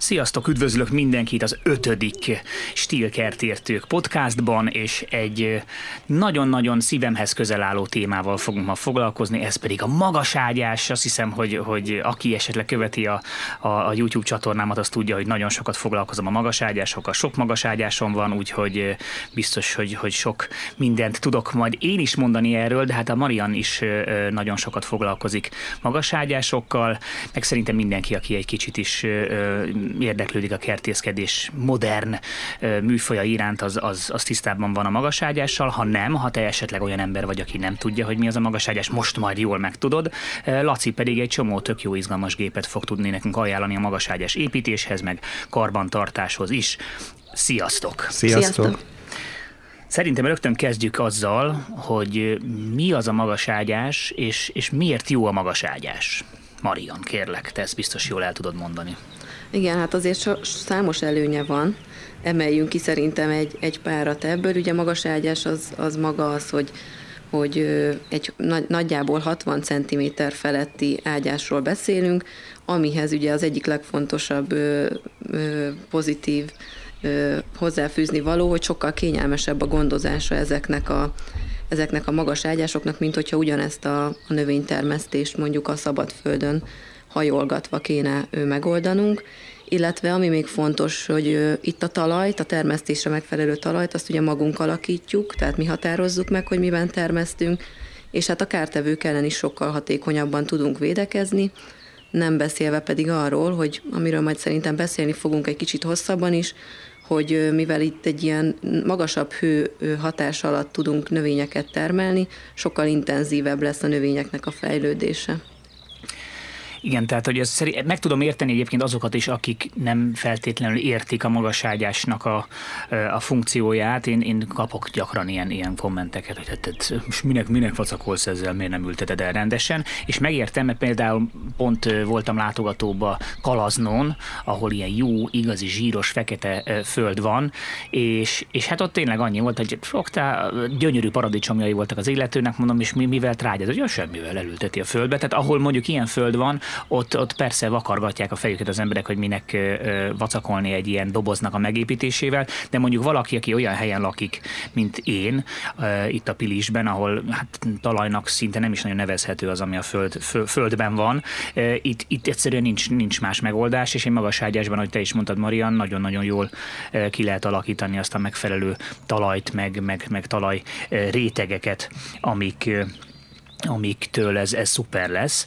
Sziasztok, üdvözlök mindenkit az ötödik Stílkertértők podcastban, és egy nagyon-nagyon szívemhez közel álló témával fogunk ma foglalkozni, ez pedig a magaságyás. Azt hiszem, hogy, hogy aki esetleg követi a, a, a YouTube csatornámat, az tudja, hogy nagyon sokat foglalkozom a magaságyásokkal. Sok magaságyásom van, úgyhogy biztos, hogy, hogy sok mindent tudok majd én is mondani erről, de hát a Marian is nagyon sokat foglalkozik magaságyásokkal, meg szerintem mindenki, aki egy kicsit is érdeklődik a kertészkedés modern műfaja iránt, az, az, az tisztában van a magaságyással. Ha nem, ha te esetleg olyan ember vagy, aki nem tudja, hogy mi az a magaságyás, most majd jól megtudod. Laci pedig egy csomó tök jó izgalmas gépet fog tudni nekünk ajánlani a magaságyás építéshez, meg karbantartáshoz is. Sziasztok! Sziasztok! Sziasztok. Szerintem rögtön kezdjük azzal, hogy mi az a magaságyás, és, és miért jó a magaságyás. Marian, kérlek, te ezt biztos jól el tudod mondani. Igen, hát azért számos előnye van. Emeljünk ki szerintem egy, egy párat ebből. Ugye magas ágyás az, az maga az, hogy hogy egy nagyjából 60 cm feletti ágyásról beszélünk, amihez ugye az egyik legfontosabb pozitív hozzáfűzni való, hogy sokkal kényelmesebb a gondozása ezeknek a, ezeknek a magas ágyásoknak, mint hogyha ugyanezt a, a növénytermesztést mondjuk a szabadföldön hajolgatva kéne megoldanunk, illetve ami még fontos, hogy itt a talajt, a termesztésre megfelelő talajt, azt ugye magunk alakítjuk, tehát mi határozzuk meg, hogy miben termesztünk, és hát a kártevők ellen is sokkal hatékonyabban tudunk védekezni, nem beszélve pedig arról, hogy amiről majd szerintem beszélni fogunk egy kicsit hosszabban is, hogy mivel itt egy ilyen magasabb hő hatás alatt tudunk növényeket termelni, sokkal intenzívebb lesz a növényeknek a fejlődése. Igen, tehát hogy ez szerint, meg tudom érteni egyébként azokat is, akik nem feltétlenül értik a magaságyásnak a, a funkcióját. Én, én kapok gyakran ilyen, ilyen kommenteket, hogy hát, hát most minek, minek vacakolsz ezzel, miért nem ülteted el rendesen. És megértem, mert például pont voltam látogatóba Kalaznon, ahol ilyen jó, igazi, zsíros, fekete föld van, és, és hát ott tényleg annyi volt, hogy fogtál, gyönyörű paradicsomjai voltak az illetőnek, mondom, és mi, mivel trágyad, hogy ja, semmivel elülteti a földbe. Tehát ahol mondjuk ilyen föld van, ott, ott persze vakargatják a fejüket az emberek, hogy minek vacakolni egy ilyen doboznak a megépítésével, de mondjuk valaki, aki olyan helyen lakik, mint én, itt a Pilisben, ahol hát talajnak szinte nem is nagyon nevezhető az, ami a föld, földben van, itt, itt egyszerűen nincs, nincs más megoldás, és egy magas ágyásban, ahogy te is mondtad, Marian, nagyon-nagyon jól ki lehet alakítani azt a megfelelő talajt, meg, meg, meg talaj rétegeket, amik amiktől ez, ez szuper lesz.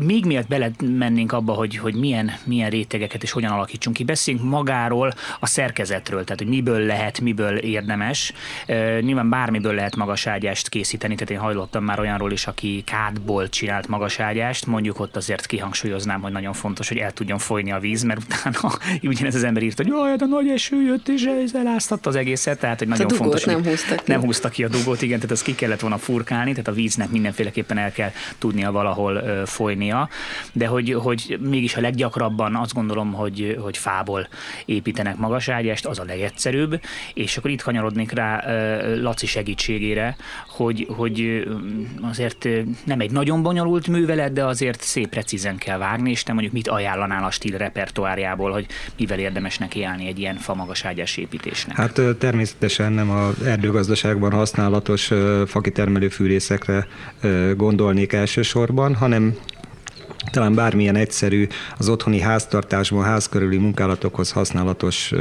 Még miatt belemennénk abba, hogy, hogy milyen, milyen rétegeket és hogyan alakítsunk ki. Beszéljünk magáról, a szerkezetről, tehát hogy miből lehet, miből érdemes. Nyilván bármiből lehet magaságyást készíteni, tehát én hajlottam már olyanról is, aki kádból csinált magaságyást, mondjuk ott azért kihangsúlyoznám, hogy nagyon fontos, hogy el tudjon folyni a víz, mert utána ugyanez az ember írt, hogy jaj, de nagy eső jött, és ez eláztatta az egészet, tehát hogy nagyon fontos. Nem húztak ki. Nem húztak ki a dugót, igen, tehát az ki kellett volna furkálni, tehát a víznek mindenféleképpen el kell tudnia valahol folynia, de hogy, hogy mégis a leggyakrabban azt gondolom, hogy, hogy fából építenek magaságyást, az a legegyszerűbb, és akkor itt kanyarodnék rá Laci segítségére, hogy, hogy azért nem egy nagyon bonyolult művelet, de azért szép precízen kell vágni, és te mondjuk mit ajánlanál a stíl repertoárjából, hogy mivel érdemes neki állni egy ilyen famagaságyás építésnek? Hát természetesen nem az erdőgazdaságban használatos fakitermelő fűrészekre gondolnék elsősorban, hanem talán bármilyen egyszerű az otthoni háztartásban, ház körüli munkálatokhoz használatos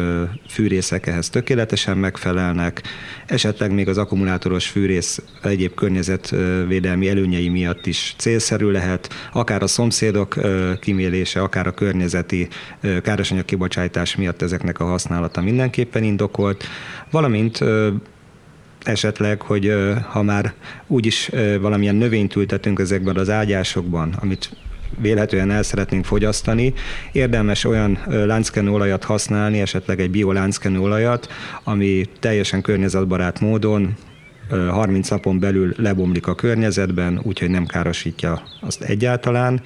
fűrészek ehhez tökéletesen megfelelnek, esetleg még az akkumulátoros fűrész egyéb környezetvédelmi előnyei miatt is célszerű lehet, akár a szomszédok kimélése, akár a környezeti károsanyag kibocsátás miatt ezeknek a használata mindenképpen indokolt, valamint esetleg, hogy ha már úgyis valamilyen növényt ültetünk ezekben az ágyásokban, amit vélhetően el szeretnénk fogyasztani, érdemes olyan lánckenőolajat használni, esetleg egy bio lánckenőolajat, ami teljesen környezetbarát módon 30 napon belül lebomlik a környezetben, úgyhogy nem károsítja azt egyáltalán.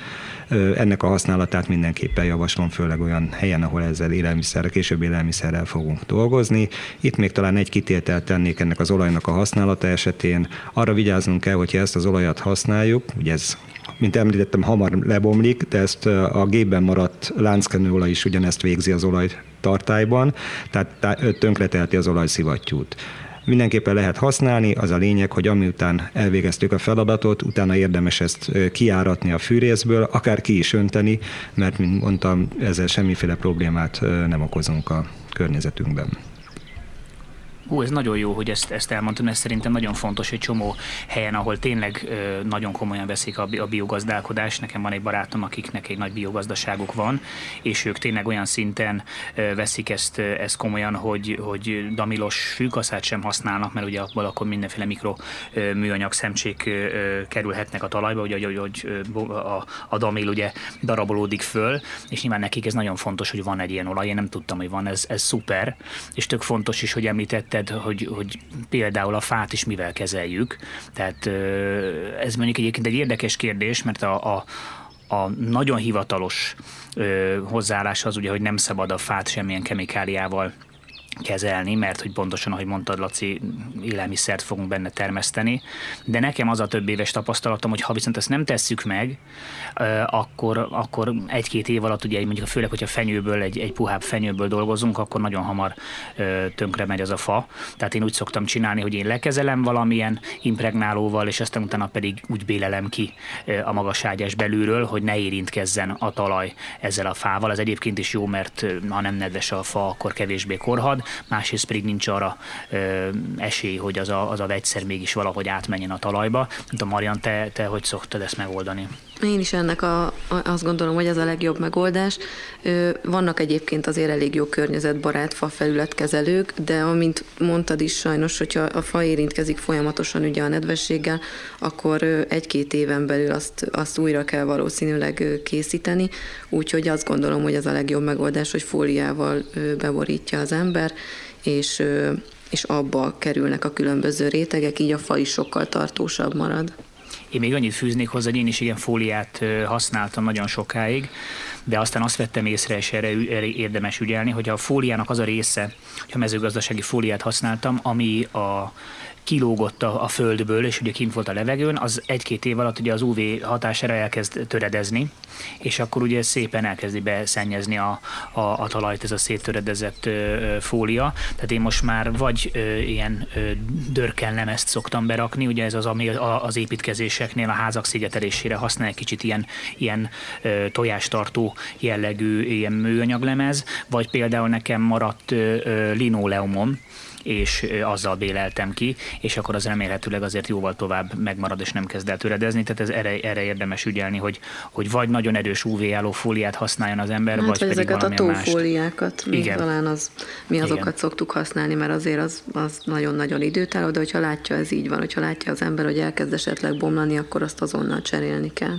Ennek a használatát mindenképpen javaslom, főleg olyan helyen, ahol ezzel élelmiszerrel, később élelmiszerrel fogunk dolgozni. Itt még talán egy kitételt tennék ennek az olajnak a használata esetén. Arra vigyáznunk kell, hogyha ezt az olajat használjuk, ugye ez mint említettem, hamar lebomlik, de ezt a gépben maradt lánckenőolaj is ugyanezt végzi az olaj tartályban, tehát tönkretelti az olajszivattyút mindenképpen lehet használni, az a lényeg, hogy amiután elvégeztük a feladatot, utána érdemes ezt kiáratni a fűrészből, akár ki is önteni, mert, mint mondtam, ezzel semmiféle problémát nem okozunk a környezetünkben. Hú, ez nagyon jó, hogy ezt, ezt elmondtam, ez szerintem nagyon fontos, hogy csomó helyen, ahol tényleg ö, nagyon komolyan veszik a, a biogazdálkodást. Nekem van egy barátom, akiknek egy nagy biogazdaságuk van, és ők tényleg olyan szinten ö, veszik ezt, ezt komolyan, hogy, hogy damilos fűkaszát sem használnak, mert ugye abból akkor mindenféle mikro ö, műanyag szemcsék ö, kerülhetnek a talajba, ugye, hogy, hogy a, a damil ugye darabolódik föl, és nyilván nekik ez nagyon fontos, hogy van egy ilyen olaj, én nem tudtam, hogy van, ez, ez szuper, és tök fontos is, hogy említette említetted, hogy, hogy például a fát is mivel kezeljük. Tehát ez mondjuk egyébként egy érdekes kérdés, mert a, a a nagyon hivatalos ö, hozzáállás az ugye, hogy nem szabad a fát semmilyen kemikáliával kezelni, mert hogy pontosan, ahogy mondtad, Laci, élelmiszert fogunk benne termeszteni, de nekem az a több éves tapasztalatom, hogy ha viszont ezt nem tesszük meg, akkor, akkor egy-két év alatt, ugye mondjuk főleg, hogyha fenyőből, egy, egy puhább fenyőből dolgozunk, akkor nagyon hamar tönkre megy az a fa. Tehát én úgy szoktam csinálni, hogy én lekezelem valamilyen impregnálóval, és aztán utána pedig úgy bélelem ki a magas ágyás belülről, hogy ne érintkezzen a talaj ezzel a fával. Ez egyébként is jó, mert ha nem nedves a fa, akkor kevésbé korhad, másrészt pedig nincs arra ö, esély, hogy az a, az a vegyszer mégis valahogy átmenjen a talajba. Nem tudom, Marian, te, te hogy szoktad ezt megoldani? Én is ennek a, a, azt gondolom, hogy ez a legjobb megoldás. Vannak egyébként azért elég jó környezetbarát fa felületkezelők, de amint mondtad is sajnos, hogyha a fa érintkezik folyamatosan ugye a nedvességgel, akkor egy-két éven belül azt, azt újra kell valószínűleg készíteni, úgyhogy azt gondolom, hogy ez a legjobb megoldás, hogy fóliával beborítja az ember, és és abba kerülnek a különböző rétegek, így a fa is sokkal tartósabb marad. Én még annyit fűznék hozzá, hogy én is ilyen fóliát használtam nagyon sokáig, de aztán azt vettem észre, és erre, erre érdemes ügyelni, hogy a fóliának az a része, hogy a mezőgazdasági fóliát használtam, ami a kilógott a, a földből, és ugye kint volt a levegőn, az egy-két év alatt ugye az UV hatására elkezd töredezni, és akkor ugye szépen elkezdi beszennyezni a, a, a talajt ez a széttöredezett ö, fólia. Tehát én most már vagy ö, ilyen ö, dörkellemezt szoktam berakni, ugye ez az, ami az építkezéseknél a házak szigetelésére használ egy kicsit ilyen, ilyen ö, tojástartó jellegű ilyen műanyaglemez, vagy például nekem maradt ö, ö, linoleumom, és azzal béleltem ki, és akkor az remélhetőleg azért jóval tovább megmarad, és nem kezd el töredezni, tehát ez erre, erre érdemes ügyelni, hogy, hogy vagy nagyon erős UV fóliát használjon az ember, hát, vagy pedig ezeket a tófóliákat, mi Igen. talán az, mi azokat Igen. szoktuk használni, mert azért az, az nagyon-nagyon időtálló, de hogyha látja, ez így van, hogyha látja az ember, hogy elkezd esetleg bomlani, akkor azt azonnal cserélni kell.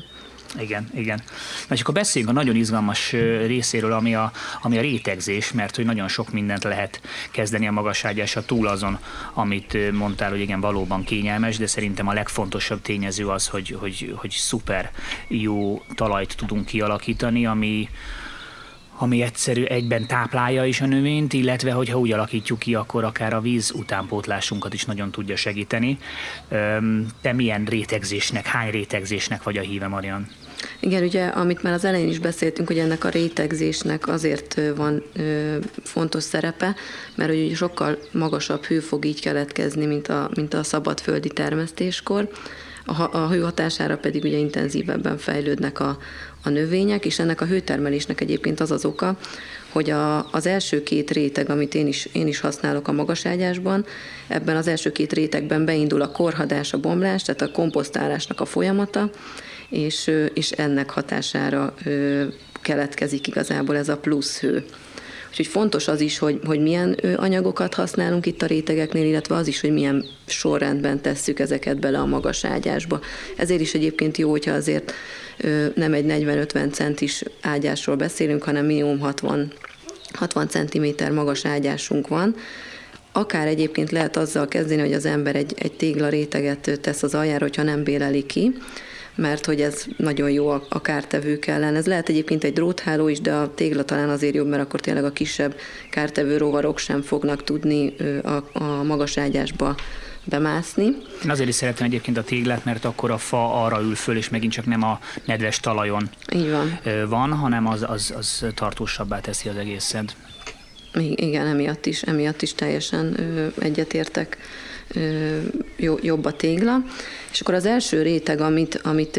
Igen, igen. Na és akkor beszéljünk a nagyon izgalmas részéről, ami a, ami a rétegzés, mert hogy nagyon sok mindent lehet kezdeni a magaságyással túl azon, amit mondtál, hogy igen, valóban kényelmes, de szerintem a legfontosabb tényező az, hogy, hogy, hogy szuper jó talajt tudunk kialakítani, ami, ami egyszerű egyben táplálja is a növényt, illetve hogyha úgy alakítjuk ki, akkor akár a víz utánpótlásunkat is nagyon tudja segíteni. Te milyen rétegzésnek, hány rétegzésnek vagy a híve, Marian? Igen, ugye, amit már az elején is beszéltünk, hogy ennek a rétegzésnek azért van ö, fontos szerepe, mert hogy sokkal magasabb hő fog így keletkezni, mint a, mint a szabadföldi termesztéskor. A, a hő hatására pedig ugye intenzívebben fejlődnek a, a növények, és ennek a hőtermelésnek egyébként az az oka, hogy a, az első két réteg, amit én is, én is használok a magaságyásban, ebben az első két rétegben beindul a korhadás, a bomlás, tehát a komposztálásnak a folyamata, és, és ennek hatására keletkezik igazából ez a plusz hő. Úgyhogy fontos az is, hogy, hogy milyen anyagokat használunk itt a rétegeknél, illetve az is, hogy milyen sorrendben tesszük ezeket bele a magas ágyásba. Ezért is egyébként jó, hogyha azért nem egy 40-50 centis ágyásról beszélünk, hanem minimum 60, 60 cm magas ágyásunk van, akár egyébként lehet azzal kezdeni, hogy az ember egy, egy tégla réteget tesz az aljára, hogyha nem béleli ki, mert hogy ez nagyon jó a, kártevők ellen. Ez lehet egyébként egy drótháló is, de a tégla talán azért jobb, mert akkor tényleg a kisebb kártevő rovarok sem fognak tudni a, a magas ágyásba bemászni. Én azért is szeretem egyébként a téglát, mert akkor a fa arra ül föl, és megint csak nem a nedves talajon Így van. van, hanem az, az, az tartósabbá teszi az egészet. Igen, emiatt is, emiatt is teljesen egyetértek. Jobb a tégla. És akkor az első réteg, amit, amit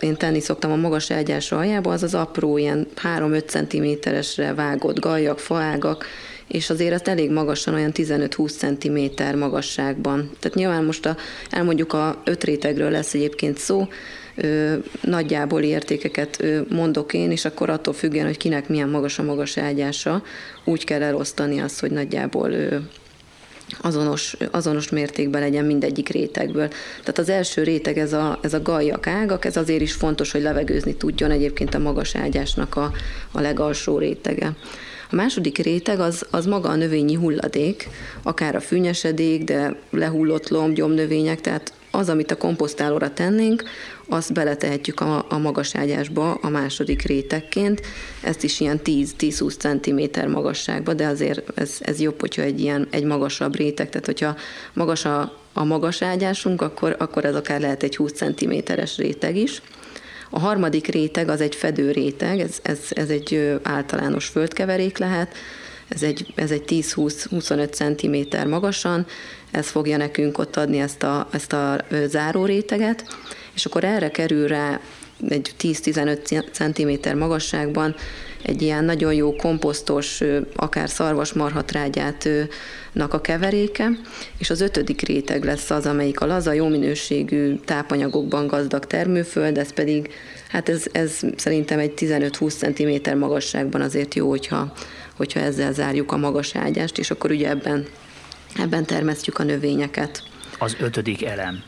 én tenni szoktam a magas ágyás aljába, az az apró, ilyen 3-5 cm-esre vágott gajak, faágak, és azért ezt elég magasan, olyan 15-20 cm magasságban. Tehát nyilván most a, elmondjuk a öt rétegről lesz egyébként szó, ö, nagyjából értékeket ö, mondok én, és akkor attól függően, hogy kinek milyen magas a magas ágyása, úgy kell elosztani azt, hogy nagyjából ö, azonos, azonos mértékben legyen mindegyik rétegből. Tehát az első réteg, ez a, ez a gajak ágak, ez azért is fontos, hogy levegőzni tudjon egyébként a magas ágyásnak a, a legalsó rétege. A második réteg az, az maga a növényi hulladék, akár a fűnyesedék, de lehullott lomb, gyomnövények, tehát az, amit a komposztálóra tennénk, azt beletehetjük a, a magas ágyásba a második rétegként, ezt is ilyen 10-20 cm magasságba, de azért ez, ez jobb, hogyha egy ilyen egy magasabb réteg, tehát hogyha magas a, a magas ágyásunk, akkor, akkor ez akár lehet egy 20 cm-es réteg is. A harmadik réteg az egy fedő réteg, ez, ez, ez egy általános földkeverék lehet, ez egy, ez egy 10-20-25 cm magasan, ez fogja nekünk ott adni ezt a, ezt a záró réteget, és akkor erre kerül rá egy 10-15 cm magasságban egy ilyen nagyon jó komposztos, akár szarvasmarhatrágyátnak a keveréke, és az ötödik réteg lesz az, amelyik a laza, jó minőségű tápanyagokban gazdag termőföld, ez pedig, hát ez, ez szerintem egy 15-20 cm magasságban azért jó, hogyha, hogyha ezzel zárjuk a magas ágyást, és akkor ugye ebben, ebben termesztjük a növényeket az ötödik elem.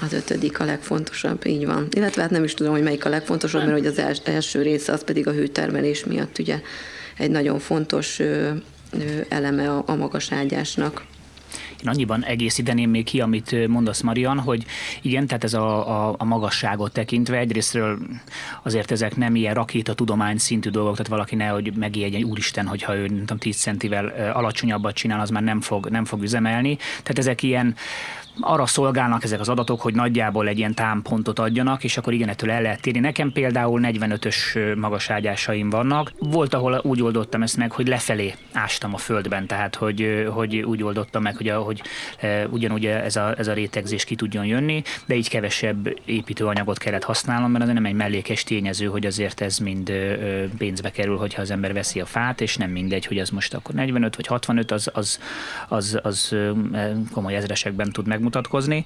Az ötödik a legfontosabb, így van. Illetve hát nem is tudom, hogy melyik a legfontosabb, mert hogy az első része az pedig a hőtermelés miatt ugye egy nagyon fontos eleme a, a magas ágyásnak. Én annyiban egészíteném még ki, amit mondasz, Marian, hogy igen, tehát ez a, a, a magasságot tekintve egyrésztről azért ezek nem ilyen rakéta tudomány szintű dolgok, tehát valaki ne, hogy megijedjen, úristen, hogyha ő nem tudom, 10 centivel alacsonyabbat csinál, az már nem fog, nem fog üzemelni. Tehát ezek ilyen arra szolgálnak ezek az adatok, hogy nagyjából egy ilyen támpontot adjanak, és akkor igen, ettől el lehet térni. Nekem például 45-ös magaságyásaim vannak. Volt, ahol úgy oldottam ezt meg, hogy lefelé ástam a földben, tehát hogy, hogy úgy oldottam meg, hogy, hogy ugyanúgy ez a, ez a rétegzés ki tudjon jönni, de így kevesebb építőanyagot kellett használnom, mert az nem egy mellékes tényező, hogy azért ez mind pénzbe kerül, hogyha az ember veszi a fát, és nem mindegy, hogy az most akkor 45 vagy 65, az, az, az, az komoly ezresekben tud meg megmutatkozni,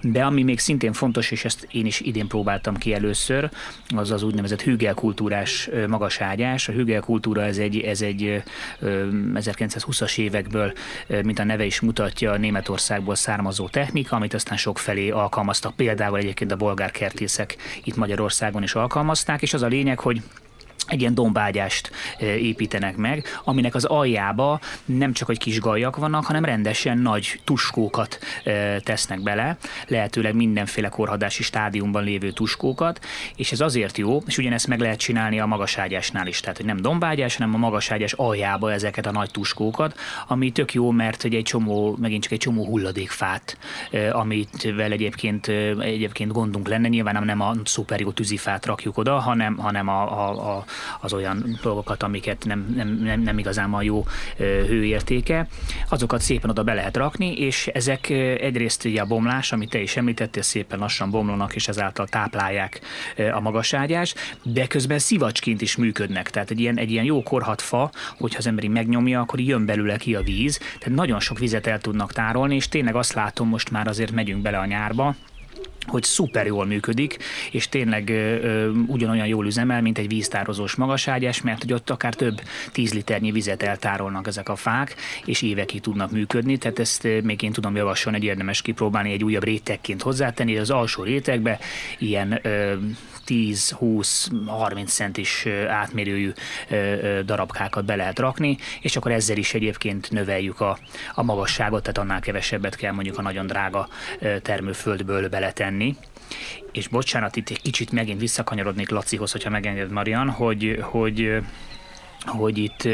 de ami még szintén fontos, és ezt én is idén próbáltam ki először, az az úgynevezett hügelkultúrás magaságyás. A hügelkultúra ez egy, ez egy 1920-as évekből, mint a neve is mutatja, Németországból származó technika, amit aztán sok felé alkalmaztak. Például egyébként a bolgár kertészek itt Magyarországon is alkalmazták, és az a lényeg, hogy egy ilyen dombágyást építenek meg, aminek az aljába nem csak hogy kis gajak vannak, hanem rendesen nagy tuskókat tesznek bele, lehetőleg mindenféle korhadási stádiumban lévő tuskókat, és ez azért jó, és ugyanezt meg lehet csinálni a magaságyásnál is, tehát hogy nem dombágyás, hanem a magaságyás aljába ezeket a nagy tuskókat, ami tök jó, mert hogy egy csomó, megint csak egy csomó hulladékfát, amit vel egyébként, egyébként gondunk lenne, nyilván nem a szuper jó tűzifát rakjuk oda, hanem, hanem a, a, a az olyan dolgokat, amiket nem, nem, nem, nem igazán van jó hőértéke, azokat szépen oda be lehet rakni, és ezek egyrészt ugye a bomlás, amit te is említettél, szépen lassan bomlanak, és ezáltal táplálják a magaságyás, de közben szivacsként is működnek. Tehát egy ilyen, egy ilyen jó korhat fa, hogyha az emberi megnyomja, akkor jön belőle ki a víz, tehát nagyon sok vizet el tudnak tárolni, és tényleg azt látom, most már azért megyünk bele a nyárba, hogy szuper jól működik, és tényleg ö, ugyanolyan jól üzemel, mint egy víztározós magaságyás, mert hogy ott akár több tíz liternyi vizet eltárolnak ezek a fák, és évekig tudnak működni, tehát ezt még én tudom javasolni, hogy érdemes kipróbálni egy újabb rétegként hozzátenni, az alsó rétegbe ilyen ö, 10-20-30 centis átmérőjű darabkákat be lehet rakni, és akkor ezzel is egyébként növeljük a, a magasságot, tehát annál kevesebbet kell mondjuk a nagyon drága termőföldből beletenni. És bocsánat, itt egy kicsit megint visszakanyarodnék Lacihoz, hogyha megenged Marian, hogy, hogy hogy itt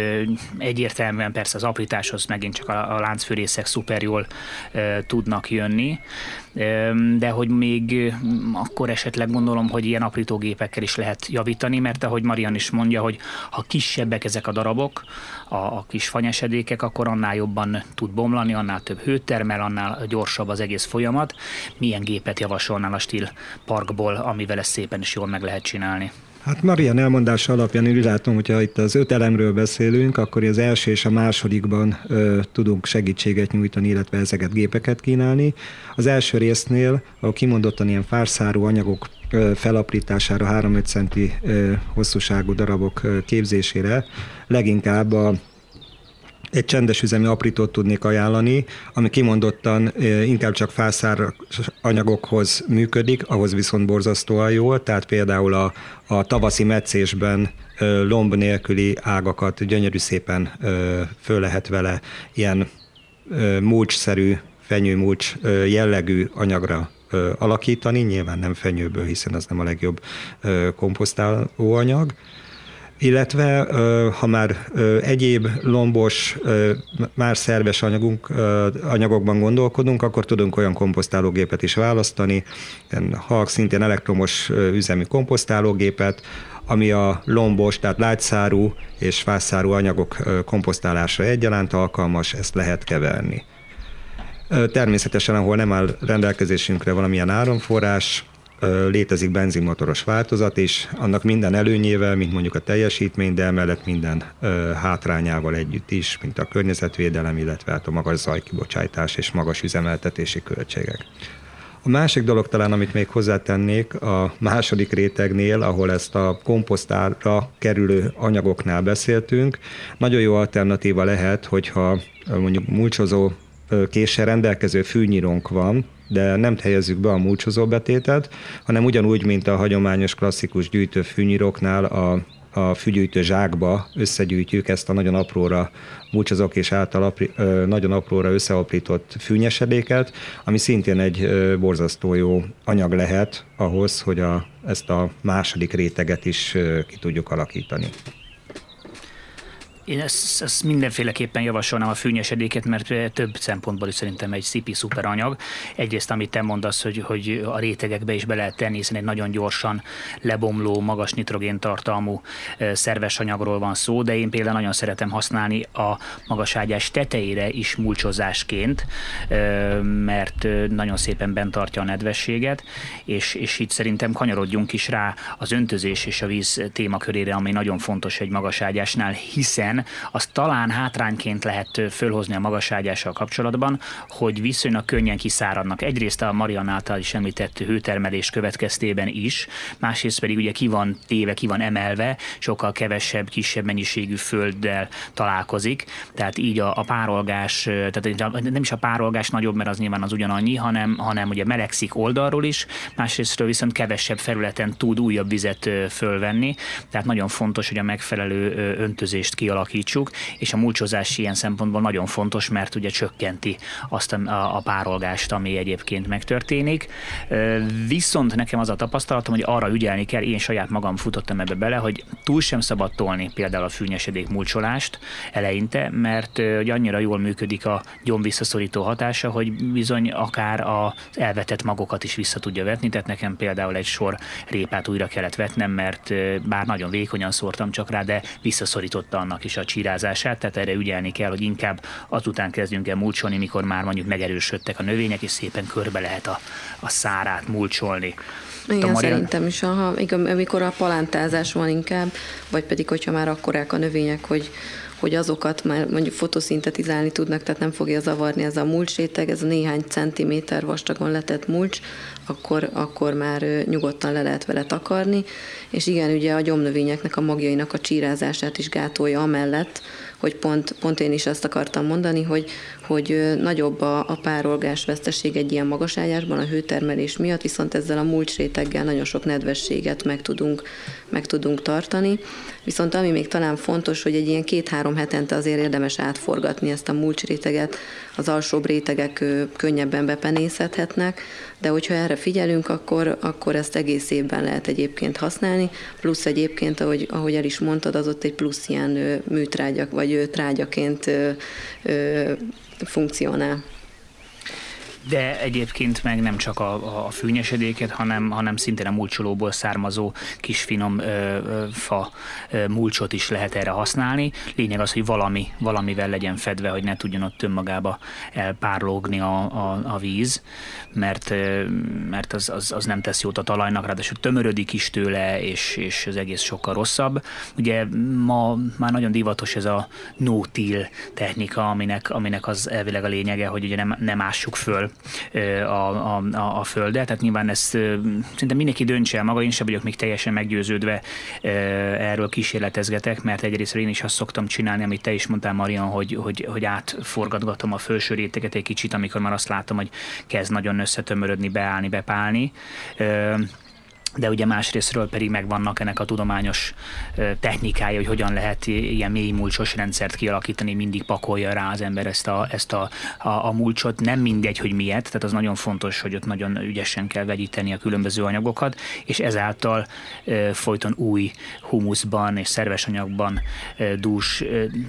egyértelműen persze az aprításhoz megint csak a, a láncfűrészek szuper jól e, tudnak jönni, e, de hogy még akkor esetleg gondolom, hogy ilyen aprítógépekkel is lehet javítani, mert ahogy Marian is mondja, hogy ha kisebbek ezek a darabok, a, a kis fanyesedékek, akkor annál jobban tud bomlani, annál több hőt termel, annál gyorsabb az egész folyamat. Milyen gépet javasolnál a Stil Parkból, amivel ezt szépen is jól meg lehet csinálni? Hát Marian elmondása alapján én úgy látom, hogyha itt az öt elemről beszélünk, akkor az első és a másodikban ö, tudunk segítséget nyújtani, illetve ezeket gépeket kínálni. Az első résznél, ahol kimondottan ilyen fárszárú anyagok felaprítására 3-5 centi hosszúságú darabok képzésére leginkább a egy csendes üzemi aprítót tudnék ajánlani, ami kimondottan inkább csak fászár anyagokhoz működik, ahhoz viszont borzasztóan jól, tehát például a, a tavaszi meccésben lomb nélküli ágakat gyönyörű szépen föl lehet vele ilyen mulcsszerű, fenyőmulcs jellegű anyagra alakítani, nyilván nem fenyőből, hiszen az nem a legjobb komposztáló anyag, illetve ha már egyéb lombos, más szerves anyagunk, anyagokban gondolkodunk, akkor tudunk olyan komposztálógépet is választani, halk szintén elektromos üzemi komposztálógépet, ami a lombos, tehát lágyszárú és fászárú anyagok komposztálásra egyaránt alkalmas, ezt lehet keverni. Természetesen, ahol nem áll rendelkezésünkre valamilyen áramforrás, létezik benzinmotoros változat is, annak minden előnyével, mint mondjuk a teljesítmény, de emellett minden hátrányával együtt is, mint a környezetvédelem, illetve hát a magas zajkibocsátás és magas üzemeltetési költségek. A másik dolog talán, amit még hozzátennék, a második rétegnél, ahol ezt a komposztára kerülő anyagoknál beszéltünk, nagyon jó alternatíva lehet, hogyha mondjuk mulcsozó késsel rendelkező fűnyírónk van, de nem helyezzük be a múlcsozó betétet, hanem ugyanúgy, mint a hagyományos klasszikus gyűjtő fűnyíroknál a a fűgyűjtő zsákba összegyűjtjük ezt a nagyon apróra múlcsozók és által apri, nagyon apróra összeaprított fűnyesedéket, ami szintén egy borzasztó jó anyag lehet ahhoz, hogy a, ezt a második réteget is ki tudjuk alakítani. Én ezt, ezt mindenféleképpen javasolnám a fűnyesedéket, mert több szempontból is szerintem egy szipi szuper anyag. Egyrészt, amit te mondasz, hogy, hogy a rétegekbe is be lehet tenni, hiszen egy nagyon gyorsan lebomló, magas nitrogéntartalmú szerves anyagról van szó, de én például nagyon szeretem használni a magaságyás tetejére is mulcsozásként, mert nagyon szépen bent tartja a nedvességet, és, és itt szerintem kanyarodjunk is rá az öntözés és a víz témakörére, ami nagyon fontos egy magaságyásnál, hiszen az talán hátrányként lehet fölhozni a magaságyással kapcsolatban, hogy viszonylag könnyen kiszáradnak. Egyrészt a Marian által is említett hőtermelés következtében is, másrészt pedig ugye ki van téve, ki van emelve, sokkal kevesebb, kisebb mennyiségű földdel találkozik, tehát így a, a párolgás, tehát nem is a párolgás nagyobb, mert az nyilván az ugyanannyi, hanem, hanem ugye melegszik oldalról is, másrésztről viszont kevesebb felületen tud újabb vizet fölvenni, tehát nagyon fontos, hogy a megfelelő öntözést kialakítani alakítsuk, és a mulcsozás ilyen szempontból nagyon fontos, mert ugye csökkenti azt a, a párolgást, ami egyébként megtörténik. Viszont nekem az a tapasztalatom, hogy arra ügyelni kell, én saját magam futottam ebbe bele, hogy túl sem szabad tolni például a fűnyesedék mulcsolást eleinte, mert hogy annyira jól működik a gyom visszaszorító hatása, hogy bizony akár az elvetett magokat is vissza tudja vetni, tehát nekem például egy sor répát újra kellett vetnem, mert bár nagyon vékonyan szórtam csak rá, de visszaszorította annak is a csírázását, tehát erre ügyelni kell, hogy inkább azután kezdjünk el mulcsolni, mikor már mondjuk megerősödtek a növények, és szépen körbe lehet a, a szárát mulcsolni. Igen, Marian... szerintem is, aha, amikor a palántázás van inkább, vagy pedig, hogyha már akkorák a növények, hogy, hogy azokat már mondjuk fotoszintetizálni tudnak, tehát nem fogja zavarni ez a mulcsréteg, ez a néhány centiméter vastagon letett mulcs, akkor, akkor már nyugodtan le lehet vele takarni, és igen, ugye a gyomnövényeknek a magjainak a csírázását is gátolja amellett, hogy pont, pont én is azt akartam mondani, hogy, hogy nagyobb a, a párolgás veszteség egy ilyen magaságyásban a hőtermelés miatt, viszont ezzel a mulcsréteggel nagyon sok nedvességet meg tudunk, meg tudunk tartani. Viszont ami még talán fontos, hogy egy ilyen két-három hetente azért érdemes átforgatni ezt a mulcsréteget, az alsóbb rétegek könnyebben bepenészedhetnek, de hogyha erre figyelünk, akkor, akkor ezt egész évben lehet egyébként használni, plusz egyébként, ahogy, ahogy el is mondtad, az ott egy plusz ilyen műtrágyak, vagy trágyaként Funktionen. De egyébként meg nem csak a, a fűnyesedéket, hanem, hanem szintén a mulcsolóból származó kis finom ö, fa ö, mulcsot is lehet erre használni. Lényeg az, hogy valami, valamivel legyen fedve, hogy ne tudjon ott önmagába elpárlógni a, a, a víz, mert, ö, mert az, az, az, nem tesz jót a talajnak, ráadásul tömörödik is tőle, és, és az egész sokkal rosszabb. Ugye ma már nagyon divatos ez a no-till technika, aminek, aminek az elvileg a lényege, hogy ugye nem, nem ássuk föl a, a, a földet, tehát nyilván ezt szinte mindenki döntse el maga, én sem vagyok még teljesen meggyőződve erről kísérletezgetek, mert egyrészt én is azt szoktam csinálni, amit te is mondtál, Marian, hogy, hogy, hogy átforgatgatom a felső réteget egy kicsit, amikor már azt látom, hogy kezd nagyon összetömörödni, beállni, bepálni de ugye másrésztről pedig megvannak ennek a tudományos technikája, hogy hogyan lehet ilyen mély mulcsos rendszert kialakítani, mindig pakolja rá az ember ezt a, ezt a, a, a mulcsot. Nem mindegy, hogy miért, tehát az nagyon fontos, hogy ott nagyon ügyesen kell vegyíteni a különböző anyagokat, és ezáltal folyton új humuszban és szerves anyagban dús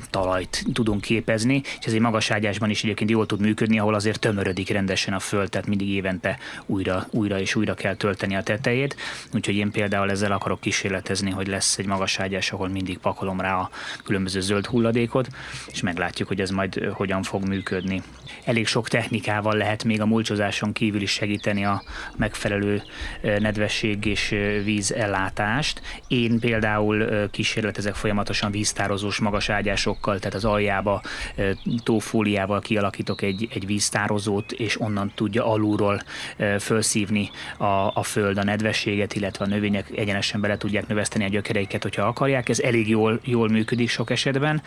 talajt tudunk képezni, és ez egy magas ágyásban is egyébként jól tud működni, ahol azért tömörödik rendesen a föld, tehát mindig évente újra, újra és újra kell tölteni a tetejét. Úgyhogy én például ezzel akarok kísérletezni, hogy lesz egy magas ágyás, ahol mindig pakolom rá a különböző zöld hulladékot, és meglátjuk, hogy ez majd hogyan fog működni. Elég sok technikával lehet még a mulcsozáson kívül is segíteni a megfelelő nedvesség és vízellátást. Én például kísérletezek folyamatosan víztározós magas ágyásokkal, tehát az aljába tófóliával kialakítok egy, egy víztározót, és onnan tudja alulról felszívni a, a föld a nedvesség minőséget, illetve a növények egyenesen bele tudják növeszteni a gyökereiket, hogyha akarják. Ez elég jól, jól működik sok esetben,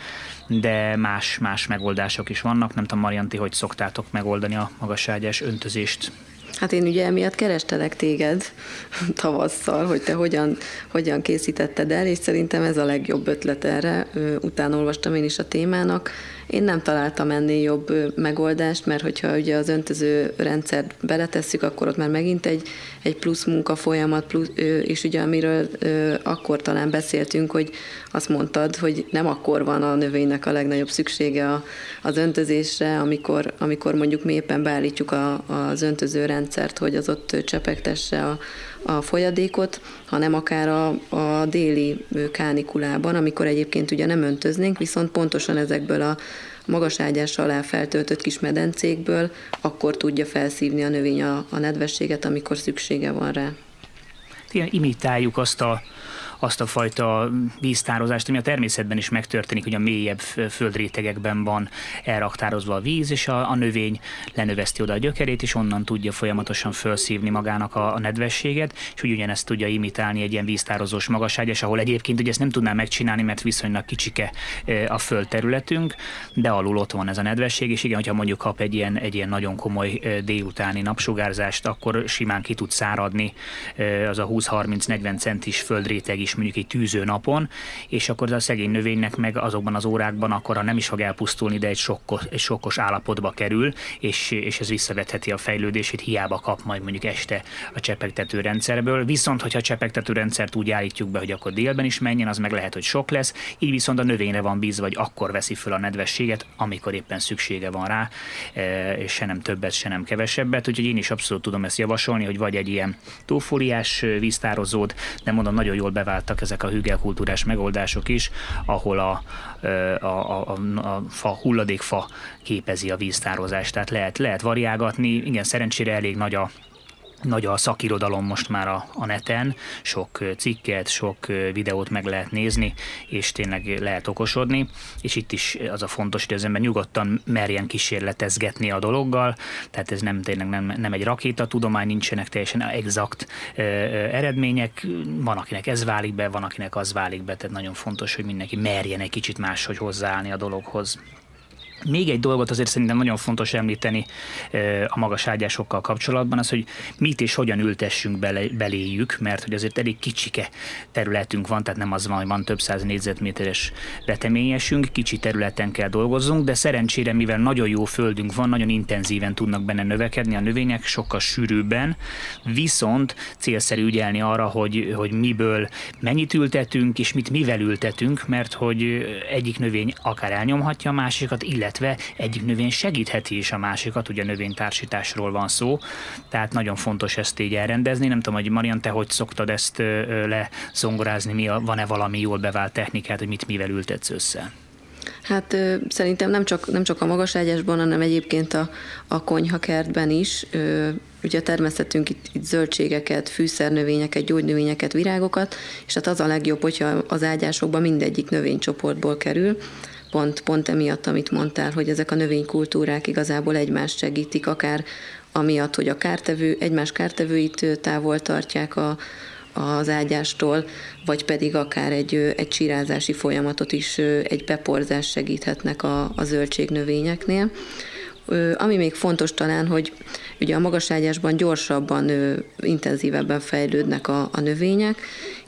de más, más megoldások is vannak. Nem tudom, Marianti, hogy szoktátok megoldani a magaságyás öntözést? Hát én ugye emiatt kerestelek téged tavasszal, hogy te hogyan, hogyan készítetted el, és szerintem ez a legjobb ötlet erre. Utána én is a témának, én nem találtam ennél jobb megoldást, mert hogyha ugye az öntöző rendszert beletesszük, akkor ott már megint egy, egy plusz munka folyamat, plusz, és ugye amiről akkor talán beszéltünk, hogy azt mondtad, hogy nem akkor van a növénynek a legnagyobb szüksége az öntözésre, amikor, amikor mondjuk mi éppen beállítjuk a, az öntöző rendszert, hogy az ott csepegtesse a, a folyadékot, hanem akár a, a déli kánikulában, amikor egyébként ugye nem öntöznénk, viszont pontosan ezekből a magas ágyás alá feltöltött kis medencékből, akkor tudja felszívni a növény a, a nedvességet, amikor szüksége van rá. Ilyen imitáljuk azt a azt a fajta víztározást, ami a természetben is megtörténik, hogy a mélyebb földrétegekben van elraktározva a víz, és a, a növény lenöveszti oda a gyökerét, és onnan tudja folyamatosan felszívni magának a, a nedvességet, és úgy ugyanezt tudja imitálni egy ilyen víztározós magasságos, ahol egyébként ugye ezt nem tudná megcsinálni, mert viszonylag kicsike a földterületünk, de alul ott van ez a nedvesség, és igen, hogyha mondjuk kap egy ilyen, egy ilyen nagyon komoly délutáni napsugárzást, akkor simán ki tud száradni az a 20-30-40 centis földréteg is mondjuk egy tűző napon, és akkor a szegény növénynek meg azokban az órákban akkor nem is fog elpusztulni, de egy sokkos, egy sokkos állapotba kerül, és, és ez visszavetheti a fejlődését, hiába kap majd mondjuk este a csepegtető rendszerből. Viszont, hogyha a csepegtető rendszert úgy állítjuk be, hogy akkor délben is menjen, az meg lehet, hogy sok lesz, így viszont a növényre van bíz, vagy akkor veszi föl a nedvességet, amikor éppen szüksége van rá, e, és se nem többet, se nem kevesebbet. Úgyhogy én is abszolút tudom ezt javasolni, hogy vagy egy ilyen túlfóliás víztározód, de mondom, nagyon jól bevált váltak ezek a hügelkultúrás megoldások is, ahol a, a, a, a, a fa, hulladékfa képezi a víztározást, tehát lehet, lehet variálgatni, igen, szerencsére elég nagy a nagy a szakirodalom most már a, a neten, sok cikket, sok videót meg lehet nézni, és tényleg lehet okosodni, és itt is az a fontos, hogy az ember nyugodtan merjen kísérletezgetni a dologgal, tehát ez nem tényleg nem, nem egy tudomány, nincsenek teljesen exakt ö, ö, eredmények, van akinek ez válik be, van akinek az válik be, tehát nagyon fontos, hogy mindenki merjen egy kicsit máshogy hozzáállni a dologhoz. Még egy dolgot azért szerintem nagyon fontos említeni a magas ágyásokkal kapcsolatban, az, hogy mit és hogyan ültessünk bele, beléjük, mert hogy azért elég kicsike területünk van, tehát nem az van, hogy van több száz négyzetméteres veteményesünk, kicsi területen kell dolgozzunk, de szerencsére, mivel nagyon jó földünk van, nagyon intenzíven tudnak benne növekedni a növények, sokkal sűrűbben, viszont célszerű ügyelni arra, hogy, hogy miből mennyit ültetünk, és mit mivel ültetünk, mert hogy egyik növény akár elnyomhatja a másikat, illetve illetve egyik növény segítheti is a másikat, ugye növénytársításról van szó, tehát nagyon fontos ezt így elrendezni. Nem tudom, hogy Marian, te hogy szoktad ezt lezongorázni, mi van-e valami jól bevált technikát, hogy mit mivel ültetsz össze? Hát szerintem nem csak, nem csak a magaságyásban, hanem egyébként a, a konyhakertben is. Ugye termesztettünk itt, itt zöldségeket, fűszernövényeket, gyógynövényeket, virágokat, és hát az a legjobb, hogyha az ágyásokban mindegyik növénycsoportból kerül pont, pont emiatt, amit mondtál, hogy ezek a növénykultúrák igazából egymást segítik, akár amiatt, hogy a kártevő, egymás kártevőit távol tartják a, az ágyástól, vagy pedig akár egy, egy csirázási folyamatot is, egy beporzás segíthetnek a, a zöldségnövényeknél. Ami még fontos talán, hogy ugye a magaságyásban gyorsabban, intenzívebben fejlődnek a, a növények,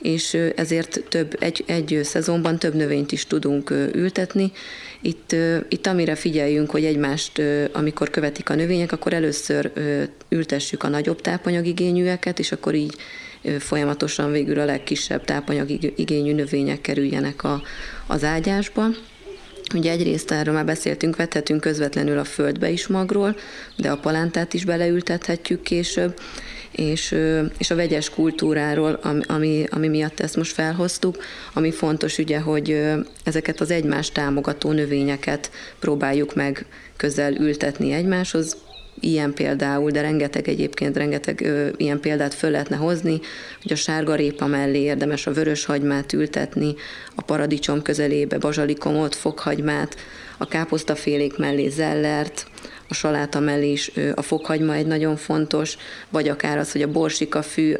és ezért több, egy, egy szezonban több növényt is tudunk ültetni. Itt, itt amire figyeljünk, hogy egymást, amikor követik a növények, akkor először ültessük a nagyobb tápanyagigényűeket, és akkor így folyamatosan végül a legkisebb tápanyagigényű növények kerüljenek a, az ágyásba. Ugye egyrészt erről már beszéltünk, vethetünk közvetlenül a földbe is magról, de a palántát is beleültethetjük később, és, és a vegyes kultúráról, ami, ami miatt ezt most felhoztuk, ami fontos ugye, hogy ezeket az egymást támogató növényeket próbáljuk meg közel ültetni egymáshoz, ilyen például, de rengeteg egyébként, rengeteg ö, ilyen példát föl lehetne hozni, hogy a sárga répa mellé érdemes a vörös hagymát ültetni, a paradicsom közelébe bazsalikomot, fokhagymát, a káposztafélék mellé zellert, a saláta mellé is a fokhagyma egy nagyon fontos, vagy akár az, hogy a borsika fű,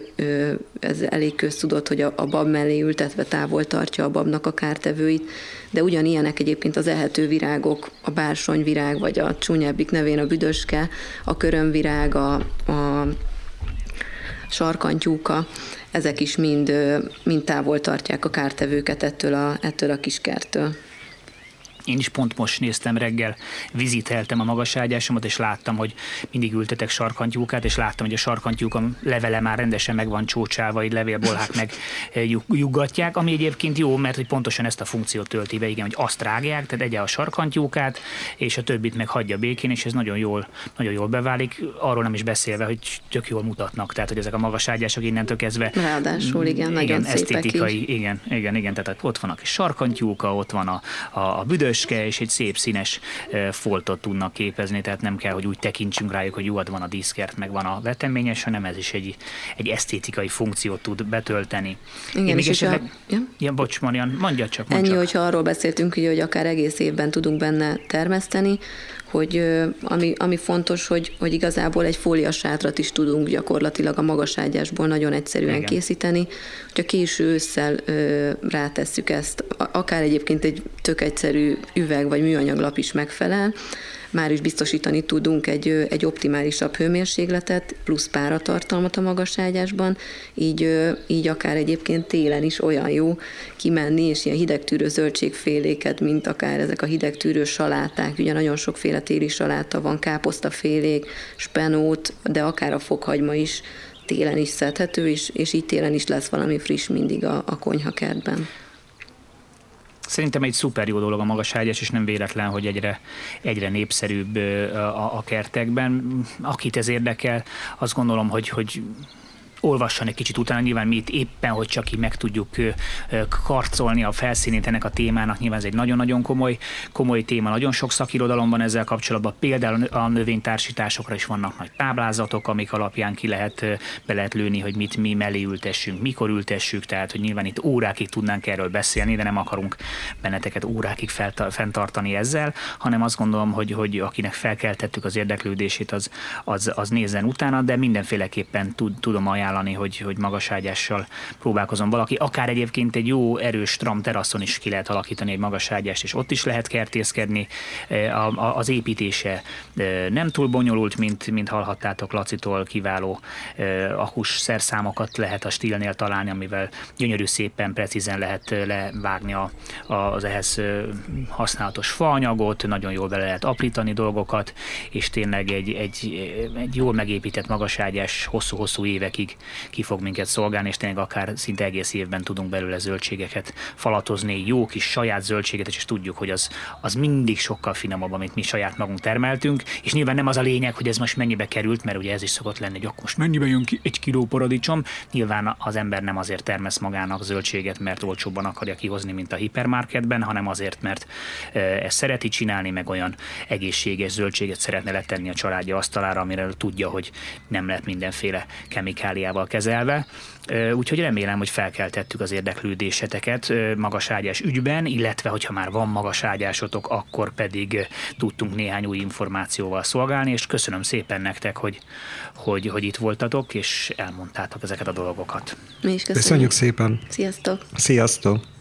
ez elég köztudott, hogy a bab mellé ültetve távol tartja a babnak a kártevőit, de ugyanilyenek egyébként az ehető virágok, a bársonyvirág, vagy a csúnyábbik nevén a büdöske, a körömvirág, a, a sarkantyúka, ezek is mind, mind távol tartják a kártevőket ettől a, ettől a kiskertől. Én is pont most néztem reggel, viziteltem a magaságyásomat, és láttam, hogy mindig ültetek sarkantyúkát, és láttam, hogy a sarkantyúk a levele már rendesen meg van csócsálva, így levélbolhák meg eh, juggatják, ami egyébként jó, mert hogy pontosan ezt a funkciót tölti be, igen, hogy azt rágják, tehát egye a sarkantyúkát, és a többit meg hagyja békén, és ez nagyon jól, nagyon jól beválik. Arról nem is beszélve, hogy tök jól mutatnak, tehát hogy ezek a magaságyások innentől kezdve. Ráadásul, igen, nagyon igen, esztétikai, igen, igen, igen, tehát ott van a kis sarkantyúka, ott van a, a, a büdös vöröske és egy szép színes foltot tudnak képezni, tehát nem kell, hogy úgy tekintsünk rájuk, hogy jó, van a díszkert, meg van a veteményes, hanem ez is egy, egy esztétikai funkciót tud betölteni. Igen, Én még esetleg... a... ja? ja, bocs, Marian, mondja csak. Ennyi, csak. hogyha arról beszéltünk, hogy akár egész évben tudunk benne termeszteni, hogy ami, ami fontos, hogy, hogy igazából egy fóliasátrat is tudunk gyakorlatilag a magaságyásból nagyon egyszerűen Igen. készíteni. Hogyha késő ősszel ö, rátesszük ezt, akár egyébként egy tök egyszerű üveg vagy műanyaglap is megfelel, már is biztosítani tudunk egy, egy optimálisabb hőmérsékletet, plusz páratartalmat a magaságyásban, így, így akár egyébként télen is olyan jó kimenni, és ilyen hidegtűrő zöldségféléket, mint akár ezek a hidegtűrő saláták, ugye nagyon sokféle téli saláta van, káposztafélék, spenót, de akár a fokhagyma is télen is szedhető, és, és így télen is lesz valami friss mindig a, a konyhakertben. Szerintem egy szuper jó dolog a magas ágyas, és nem véletlen, hogy egyre, egyre népszerűbb a, a kertekben. Akit ez érdekel, azt gondolom, hogy, hogy olvasson egy kicsit utána. Nyilván mi itt éppen, hogy csak így meg tudjuk karcolni a felszínét ennek a témának. Nyilván ez egy nagyon-nagyon komoly, komoly téma, nagyon sok szakirodalom van ezzel kapcsolatban. Például a növénytársításokra is vannak nagy táblázatok, amik alapján ki lehet, be lehet lőni, hogy mit mi mellé ültessünk, mikor ültessük, tehát hogy nyilván itt órákig tudnánk erről beszélni, de nem akarunk benneteket órákig fenntartani ezzel, hanem azt gondolom, hogy, hogy akinek felkeltettük az érdeklődését, az, az, az nézzen utána, de mindenféleképpen tud, tudom ajánlani, hogy, hogy magaságyással próbálkozom valaki. Akár egyébként egy jó erős tram teraszon is ki lehet alakítani egy magaságyást, és ott is lehet kertészkedni. E, a, a, az építése e, nem túl bonyolult, mint, mint hallhattátok Lacitól, kiváló e, akus szerszámokat lehet a stílnél találni, amivel gyönyörű szépen, precízen lehet levágni a, az ehhez használatos faanyagot, nagyon jól bele lehet aprítani dolgokat, és tényleg egy, egy, egy jól megépített magaságyás hosszú-hosszú évekig ki fog minket szolgálni, és tényleg akár szinte egész évben tudunk belőle zöldségeket falatozni, jó kis saját zöldséget, és tudjuk, hogy az, az mindig sokkal finomabb, amit mi saját magunk termeltünk, és nyilván nem az a lényeg, hogy ez most mennyibe került, mert ugye ez is szokott lenni, hogy akkor most mennyibe jön ki egy kiló paradicsom. Nyilván az ember nem azért termesz magának zöldséget, mert olcsóbban akarja kihozni, mint a hipermarketben, hanem azért, mert ezt szereti csinálni, meg olyan egészséges zöldséget szeretne letenni a családja asztalára, amire tudja, hogy nem lett mindenféle kemikáliával kezelve. Úgyhogy remélem, hogy felkeltettük az érdeklődéseteket magaságyás ügyben, illetve hogyha már van magaságyásotok, akkor pedig tudtunk néhány új információval szolgálni, és köszönöm szépen nektek, hogy, hogy, hogy itt voltatok, és elmondtátok ezeket a dolgokat. Mi is köszönjük. Köszönjük szépen. Sziasztok! Sziasztok!